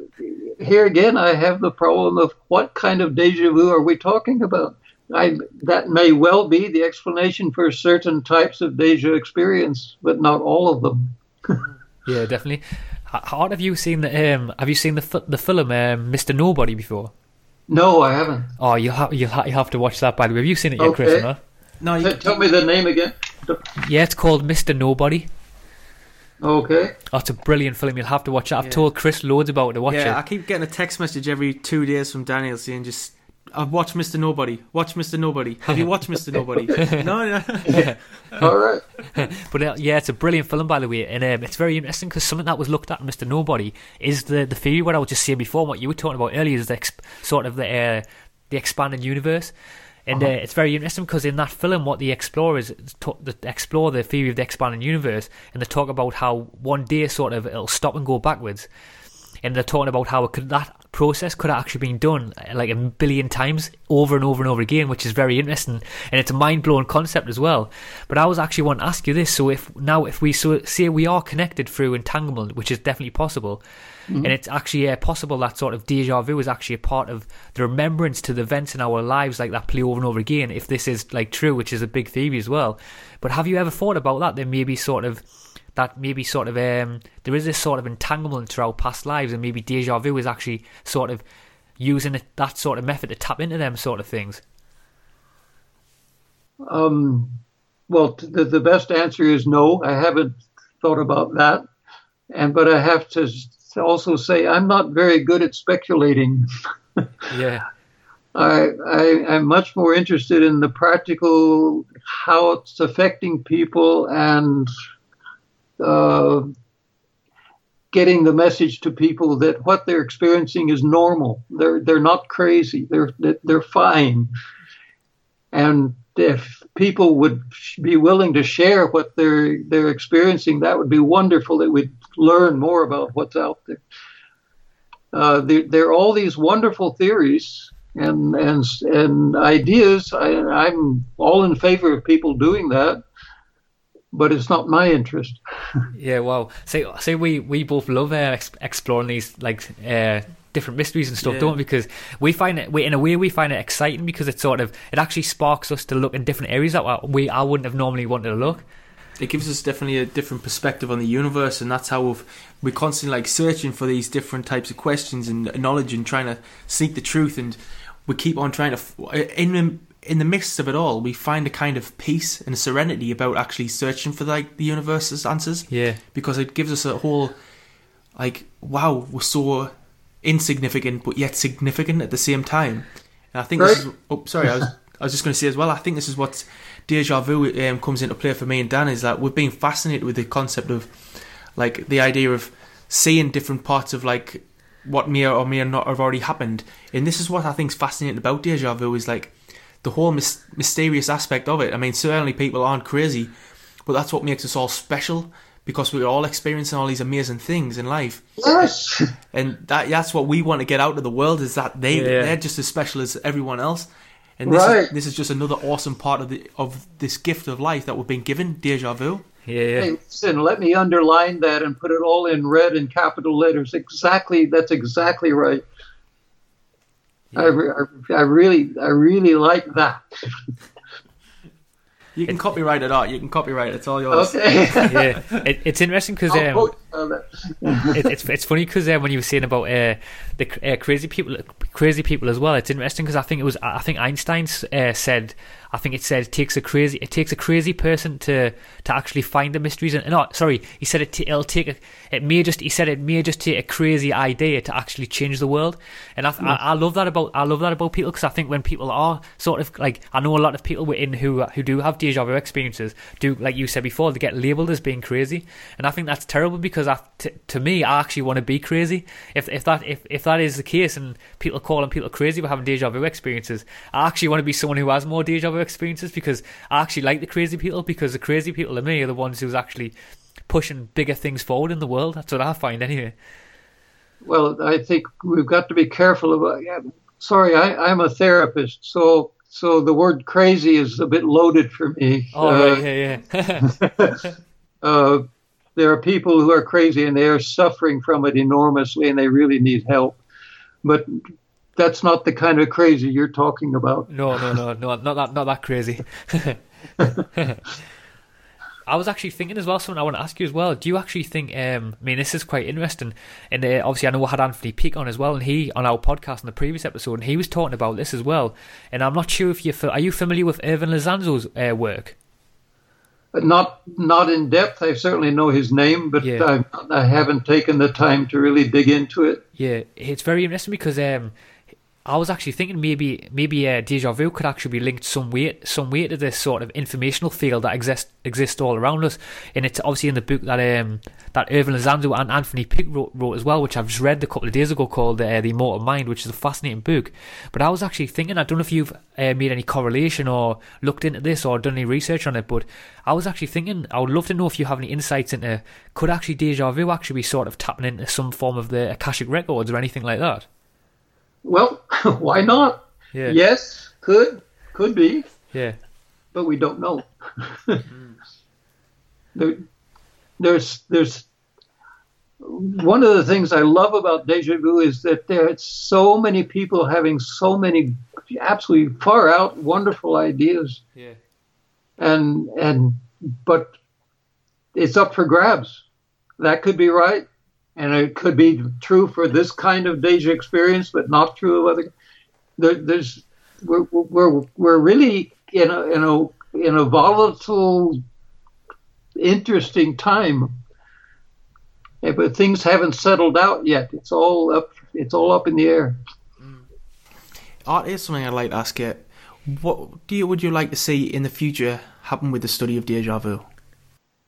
here again i have the problem of what kind of deja vu are we talking about I, that may well be the explanation for certain types of deja experience but not all of them yeah, definitely. How have you seen the um? Have you seen the the film um, Mr. Nobody before? No, I haven't. Oh, you have you ha- you have to watch that. By the way, have you seen it yet, okay. Chris? Or not? No, you, T- tell me the name again. Yeah, it's called Mr. Nobody. Okay. That's a brilliant film. You'll have to watch it. I've yeah. told Chris loads about it to watch yeah, it. Yeah, I keep getting a text message every two days from Daniel saying just I've watched Mr. Nobody. Watch Mr. Nobody. Have you watched Mr. Nobody? no, no. Yeah. All right. but uh, yeah, it's a brilliant film, by the way, and um, it's very interesting because something that was looked at in Mr. Nobody is the the theory. What I was just saying before, what you were talking about earlier, is the exp- sort of the uh, the expanding universe. And uh-huh. uh, it's very interesting because in that film, what they explore is to, explore the theory of the expanding universe, and they talk about how one day sort of it'll stop and go backwards and they're talking about how could, that process could have actually been done uh, like a billion times over and over and over again, which is very interesting and it's a mind blowing concept as well. But I was actually want to ask you this: so if now if we so say we are connected through entanglement, which is definitely possible. Mm-hmm. And it's actually uh, possible that sort of deja vu is actually a part of the remembrance to the events in our lives, like that play over and over again. If this is like true, which is a big theory as well. But have you ever thought about that? There maybe sort of that maybe sort of um, there is this sort of entanglement throughout past lives, and maybe deja vu is actually sort of using that sort of method to tap into them sort of things. Um, well, the, the best answer is no. I haven't thought about that, and but I have to also say I'm not very good at speculating. yeah. I, I am much more interested in the practical, how it's affecting people, and uh, getting the message to people that what they're experiencing is normal. They're they're not crazy. They're they're fine. And if people would be willing to share what they're they're experiencing, that would be wonderful. That we'd learn more about what's out there. Uh, there, there, are all these wonderful theories and and and ideas. I, I'm all in favor of people doing that but it's not my interest. yeah, well, say say we we both love uh, exploring these like uh, different mysteries and stuff, yeah. don't we? Because we find it, we, in a way, we find it exciting because it sort of it actually sparks us to look in different areas that we I wouldn't have normally wanted to look. It gives us definitely a different perspective on the universe, and that's how we've, we're constantly like searching for these different types of questions and knowledge and trying to seek the truth. And we keep on trying to in in the midst of it all, we find a kind of peace and serenity about actually searching for like the universe's answers. Yeah, because it gives us a whole like wow, we're so insignificant but yet significant at the same time. And I think right. this is. Oh, sorry, I was I was just going to say as well. I think this is what deja vu um, comes into play for me and Dan is that we've been fascinated with the concept of like the idea of seeing different parts of like what may or may not have already happened. And this is what I think is fascinating about deja vu is like the whole mysterious aspect of it. I mean, certainly people aren't crazy, but that's what makes us all special because we're all experiencing all these amazing things in life. Yes. And that that's what we want to get out to the world is that they Yeah. they're just as special as everyone else. And this Right. is, this is just another awesome part of the of this gift of life that we've been given, deja vu. Yeah, yeah. Hey, listen, let me underline that and put it all in red in capital letters. Exactly, that's exactly right. I, I, I really, I really like that. You can copyright it out. You can copyright it. It's all yours. Okay. yeah. It, it's interesting because um, quote it, it's it's funny because uh, when you were saying about uh, the uh, crazy people, crazy people as well, it's interesting because I think it was I think Einstein uh, said I think it said it takes a crazy it takes a crazy person to to actually find the mysteries and no sorry he said it t- it'll take a, it may just he said it may just take a crazy idea to actually change the world. And I, I, I love that about I love that about people because I think when people are sort of like I know a lot of people in who who do have deja vu experiences do like you said before they get labeled as being crazy. And I think that's terrible because I, t- to me I actually want to be crazy. If if that if, if that is the case and people are calling people crazy for having deja vu experiences I actually want to be someone who has more deja vu experiences because I actually like the crazy people because the crazy people to me are the ones who's actually pushing bigger things forward in the world that's what I find anyway Well, I think we've got to be careful about. Yeah, sorry, I, I'm a therapist, so so the word crazy is a bit loaded for me. oh Uh, right yeah yeah uh, there are people who are crazy and they are suffering from it enormously and they really need help. But that's not the kind of crazy you're talking about. No, no, no, no, not that, not that crazy. I was actually thinking as well. Something I want to ask you as well. Do you actually think? Um, I mean, this is quite interesting. And uh, obviously, I know we had Anthony Peake on as well, and he on our podcast in the previous episode, and he was talking about this as well. And I'm not sure if you are you familiar with Ervin Lozanzo's uh, work. Not not in depth. I certainly know his name, but Yeah. I, I haven't taken the time to really dig into it. Yeah, it's very interesting because um, I was actually thinking maybe maybe uh, deja vu could actually be linked some way some way to this sort of informational field that exists exists all around us, and it's obviously in the book that um that Ervin Lozanzo and Anthony Peake wrote, wrote as well, which I've just read a couple of days ago called uh, The Immortal Mind, which is a fascinating book. But I was actually thinking, I don't know if you've uh, made any correlation or looked into this or done any research on it, but I was actually thinking, I would love to know if you have any insights into could actually deja vu actually be sort of tapping into some form of the Akashic records or anything like that. Well, why not? Yeah. Yes, could could be, Yeah. but we don't know. there, there's there's one of the things I love about deja vu is that there's so many people having so many absolutely far out wonderful ideas Yeah. and and but it's up for grabs. That could be right, and it could be true for this kind of deja experience, but not true of other. There, there's we're, we're we're really in a in a in a volatile, interesting time. But things haven't settled out yet. It's all up. It's all up in the air. Mm. Art is something I'd like to ask you. What do you would you like to see in the future happen with the study of deja vu?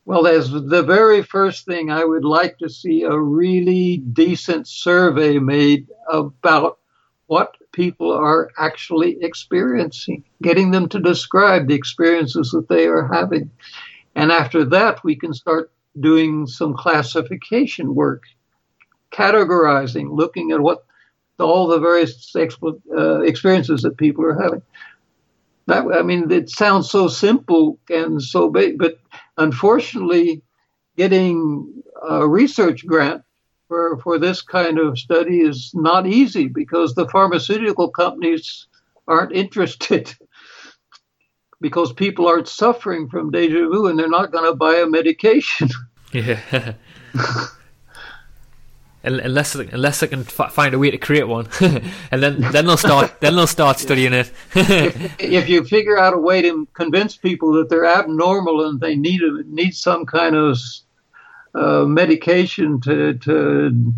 Well, as the very first thing, I would like to see a really decent survey made about what people are actually experiencing, getting them to describe the experiences that they are having. And after that, we can start doing some classification work, categorizing, looking at what all the various expo- uh, experiences that people are having. That I mean, it sounds so simple and so big, but unfortunately, getting a research grant for, for this kind of study is not easy because the pharmaceutical companies aren't interested because people aren't suffering from deja vu and they're not going to buy a medication. Yeah. unless unless I can f- find a way to create one, and then then they'll start then they'll start studying it. if you figure out a way to convince people that they're abnormal and they need a, need some kind of uh, medication to to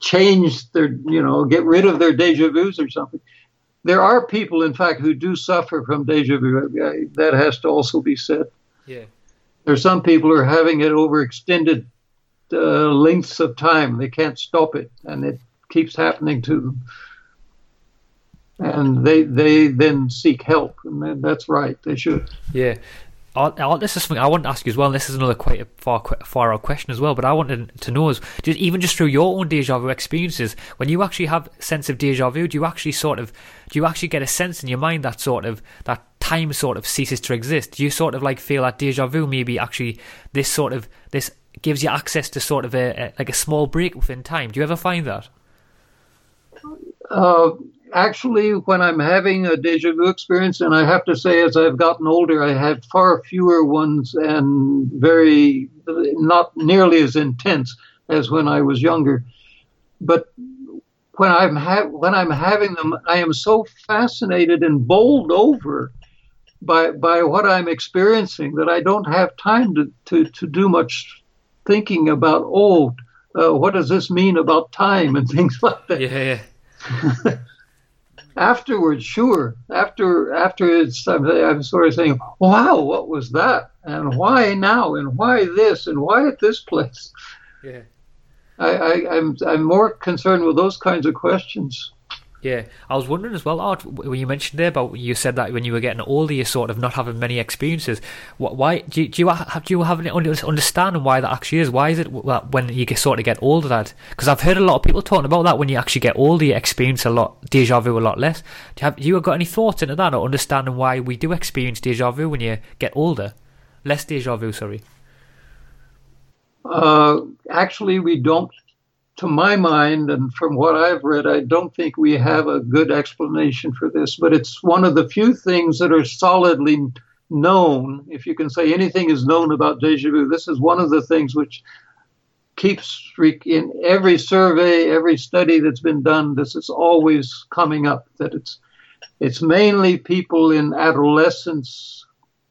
change their you know get rid of their deja vu's or something. There are people, in fact, who do suffer from deja vu. That has to also be said. yeah. There are some people who are having it over extended uh, lengths of time. They can't stop it, and it keeps happening to them. And they they then seek help, and that's right. They should. Yeah. this is something I want to ask you as well. And this is another quite a far far out question as well. But I wanted to know is just even just through your own deja vu experiences, when you actually have sense of deja vu, do you actually sort of do you actually get a sense in your mind that sort of that time sort of ceases to exist? Do you sort of like feel that deja vu maybe actually this sort of this gives you access to sort of a, a like a small break within time? Do you ever find that? Uh, actually, when I'm having a deja vu experience, and I have to say, as I've gotten older, I have far fewer ones and very not nearly as intense as when I was younger. But when I'm ha- when I'm having them, I am so fascinated and bowled over by by what I'm experiencing that I don't have time to to, to do much thinking about oh uh, what does this mean about time and things like that. Yeah. yeah. Afterwards, sure. After after it's, I'm, I'm sort of saying, "Wow, what was that? And why now? And why this? And why at this place?" Yeah. I, I, I'm I'm more concerned with those kinds of questions. Yeah, I was wondering as well, Art, when you mentioned there about you said that when you were getting older, you sort of not having many experiences. Why do you, do you have do you have an understanding why that actually is? Why is it that when you get, sort of get older that? Because I've heard a lot of people talking about that when you actually get older, you experience a lot deja vu a lot less. Do you have you got any thoughts into that or understanding why we do experience deja vu when you get older? Less deja vu, sorry. Uh, actually, we don't to my mind, and from what I've read, I don't think we have a good explanation for this, but it's one of the few things that are solidly known. If you can say anything is known about deja vu, this is one of the things which keeps in every survey, every study that's been done, this is always coming up that it's it's mainly people in adolescence,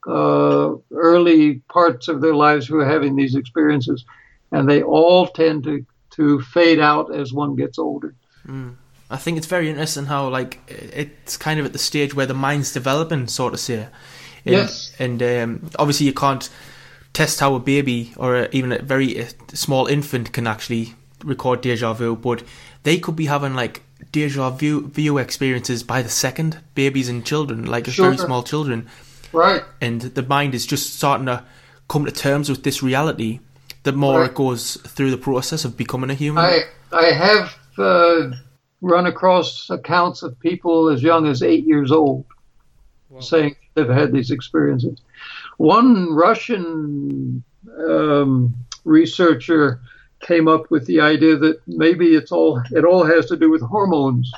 uh, early parts of their lives who are having these experiences, and they all tend to to fade out as one gets older. Mm. I think it's very interesting how like it's kind of at the stage where the mind's developing, sort of say. And, yes. And um, obviously you can't test how a baby or even a very small infant can actually record deja vu, but they could be having like deja vu, vu experiences by the second, babies and children, like sure. very small children. Right. And the mind is just starting to come to terms with this reality the more it goes through the process of becoming a human. I I have uh, run across accounts of people as young as eight years old wow. saying they've had these experiences. One Russian um, researcher came up with the idea that maybe it's all it all has to do with hormones,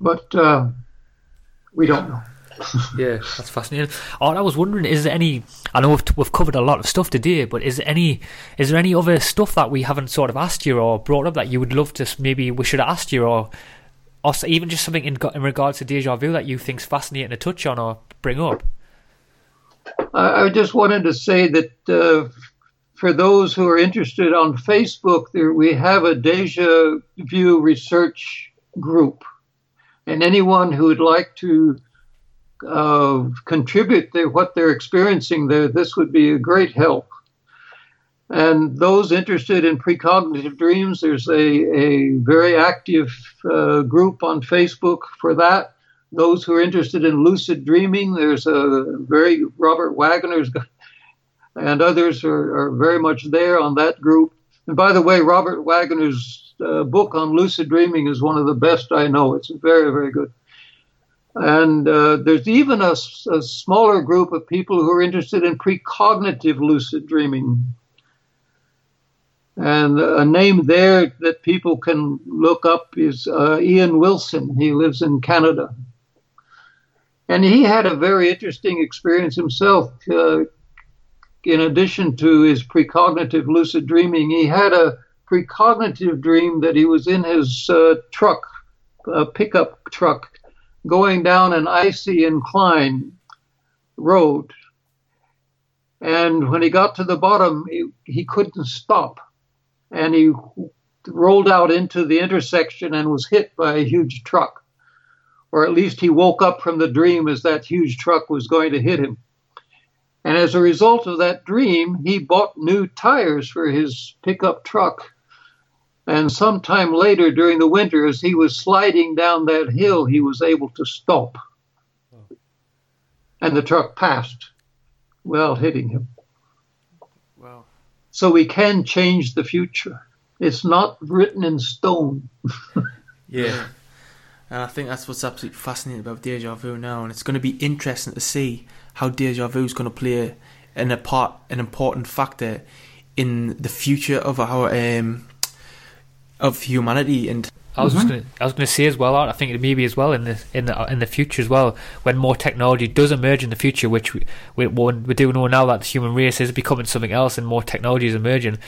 but uh, we don't know yeah, that's fascinating. Oh, I was wondering, is there any? I know we've, we've covered a lot of stuff today, but is there any? Is there any other stuff that we haven't sort of asked you or brought up that you would love to maybe we should have asked you or, or even just something in, in regards to deja vu that you think's fascinating to touch on or bring up? I just wanted to say that uh, for those who are interested on Facebook, there we have a deja vu research group, and anyone who would like to uh, contribute to what they're experiencing there, this would be a great help. And those interested in precognitive dreams, there's a, a very active uh, group on Facebook for that. Those who are interested in lucid dreaming, there's a very Robert Waggoner's and others are, are very much there on that group. And by the way, Robert Waggoner's uh, book on lucid dreaming is one of the best I know. It's very, very good. And uh, there's even a, a, smaller group of people who are interested in precognitive lucid dreaming. And a name there that people can look up is uh, Ian Wilson. He lives in Canada. And he had a very interesting experience himself. Uh, in addition to his precognitive lucid dreaming, he had a precognitive dream that he was in his uh, truck, a pickup truck, going down an icy incline road. And when he got to the bottom, he, he couldn't stop. And he rolled out into the intersection and was hit by a huge truck. Or at least he woke up from the dream as that huge truck was going to hit him. And as a result of that dream, he bought new tires for his pickup truck and sometime later during the winter, as he was sliding down that hill, he was able to stop. and the truck passed without hitting him. Wow. So we can change the future. It's not written in stone. Yeah. And I think that's what's absolutely fascinating about Deja Vu now, and it's going to be interesting to see how Deja Vu is going to play an a part, an important factor in the future of our um, of humanity and I was just Mhm. gonna, I was going to say as well. Art, I think it maybe as well in the in the in the future as well when more technology does emerge in the future, which we we, we do know now that the human race is becoming something else and more technology is emerging.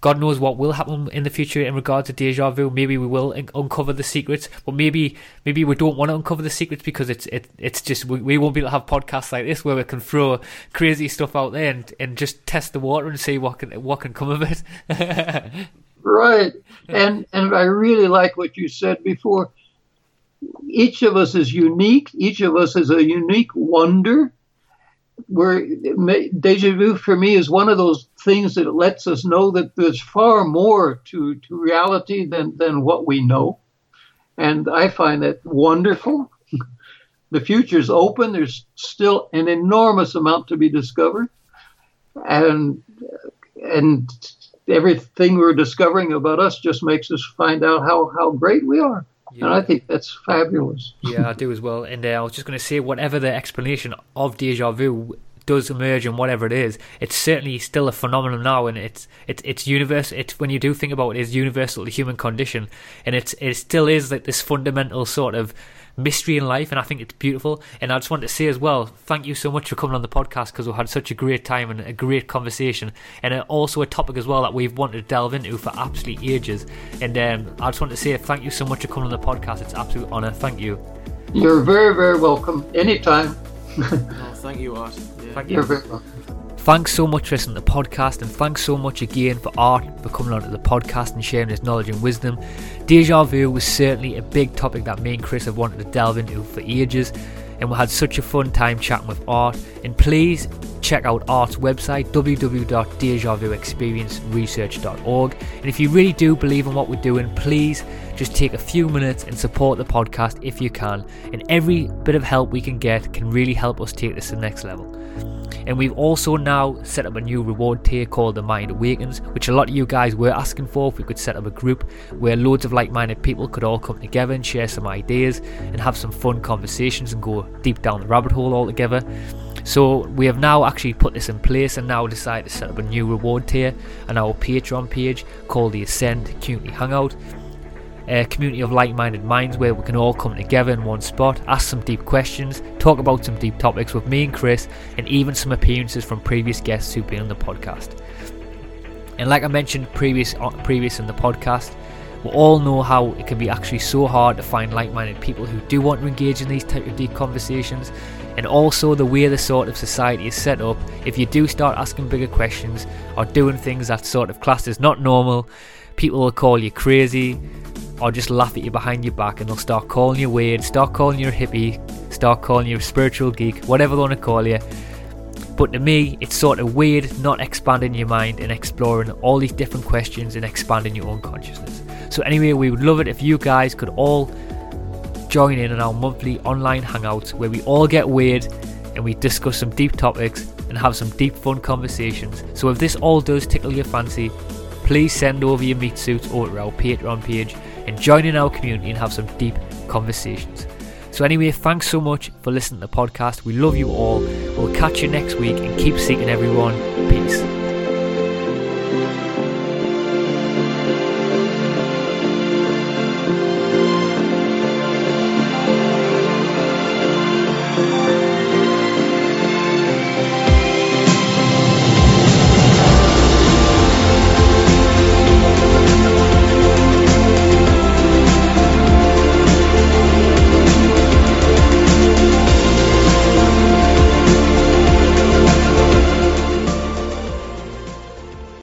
God knows what will happen in the future in regards to deja vu. Maybe we will un- uncover the secrets, but maybe maybe we don't want to uncover the secrets because it's it, it's just we, we won't be able to have podcasts like this where we can throw crazy stuff out there and, and just test the water and see what can what can come of it. Right. And and I really like what you said before. Each of us is unique. Each of us is a unique wonder. Where deja vu for me is one of those things that lets us know that there's far more to, to reality than, than what we know. And I find that wonderful. The future's open. There's still an enormous amount to be discovered. And and everything we're discovering about us just makes us find out how, how great we are. And I think that's fabulous. yeah, I do as well. And uh, I was just going to say, whatever the explanation of deja vu does emerge and whatever it is, it's certainly still a phenomenon now, and it's it's it's universal. It's when you do think about it, it's universal to the human condition, and it's it still is like this fundamental sort of mystery in life, and I think it's beautiful. And I just want to say as well, thank you so much for coming on the podcast because we had such a great time and a great conversation, and uh, also a topic as well that we've wanted to delve into for absolutely ages. And um, I just want to say thank you so much for coming on the podcast. It's an absolute honour. Thank you. You're very, very welcome anytime. oh, thank you, Art. Yeah. Thank You're very welcome. Thanks so much for listening to the podcast, and thanks so much again for Art for coming onto the podcast and sharing his knowledge and wisdom. Deja vu was certainly a big topic that me and Chris have wanted to delve into for ages, and we had such a fun time chatting with Art. And please check out Art's website www.dejavuexperienceresearch.org. And if you really do believe in what we're doing, please just take a few minutes and support the podcast if you can. And every bit of help we can get can really help us take this to the next level. And we've also now set up a new reward tier called the Mind Awakens, which a lot of you guys were asking for. If we could set up a group where loads of like minded people could all come together and share some ideas and have some fun conversations and go deep down the rabbit hole all together. So we have now actually put this in place and now decided to set up a new reward tier on our Patreon page called the Ascend Community Hangout a community of like-minded minds where we can all come together in one spot, ask some deep questions, talk about some deep topics with me and Chris, and even some appearances from previous guests who've been on the podcast. And like I mentioned previous uh, previous in the podcast, we all know how it can be actually so hard to find like-minded people who do want to engage in these type of deep conversations, and also the way the sort of society is set up. If you do start asking bigger questions or doing things that sort of classed as not normal, people will call you crazy or just laugh at you behind your back and they'll start calling you weird, start calling you a hippie, start calling you a spiritual geek, whatever they want to call you. But to me, it's sort of weird not expanding your mind and exploring all these different questions and expanding your own consciousness. So, anyway, we would love it if you guys could all join in on our monthly online hangouts where we all get weird and we discuss some deep topics and have some deep fun conversations. So, if this all does tickle your fancy, please send over your meat suits over to our Patreon page and join in our community and have some deep conversations. So, anyway, thanks so much for listening to the podcast. We love you all. We'll catch you next week and keep seeking everyone. Peace.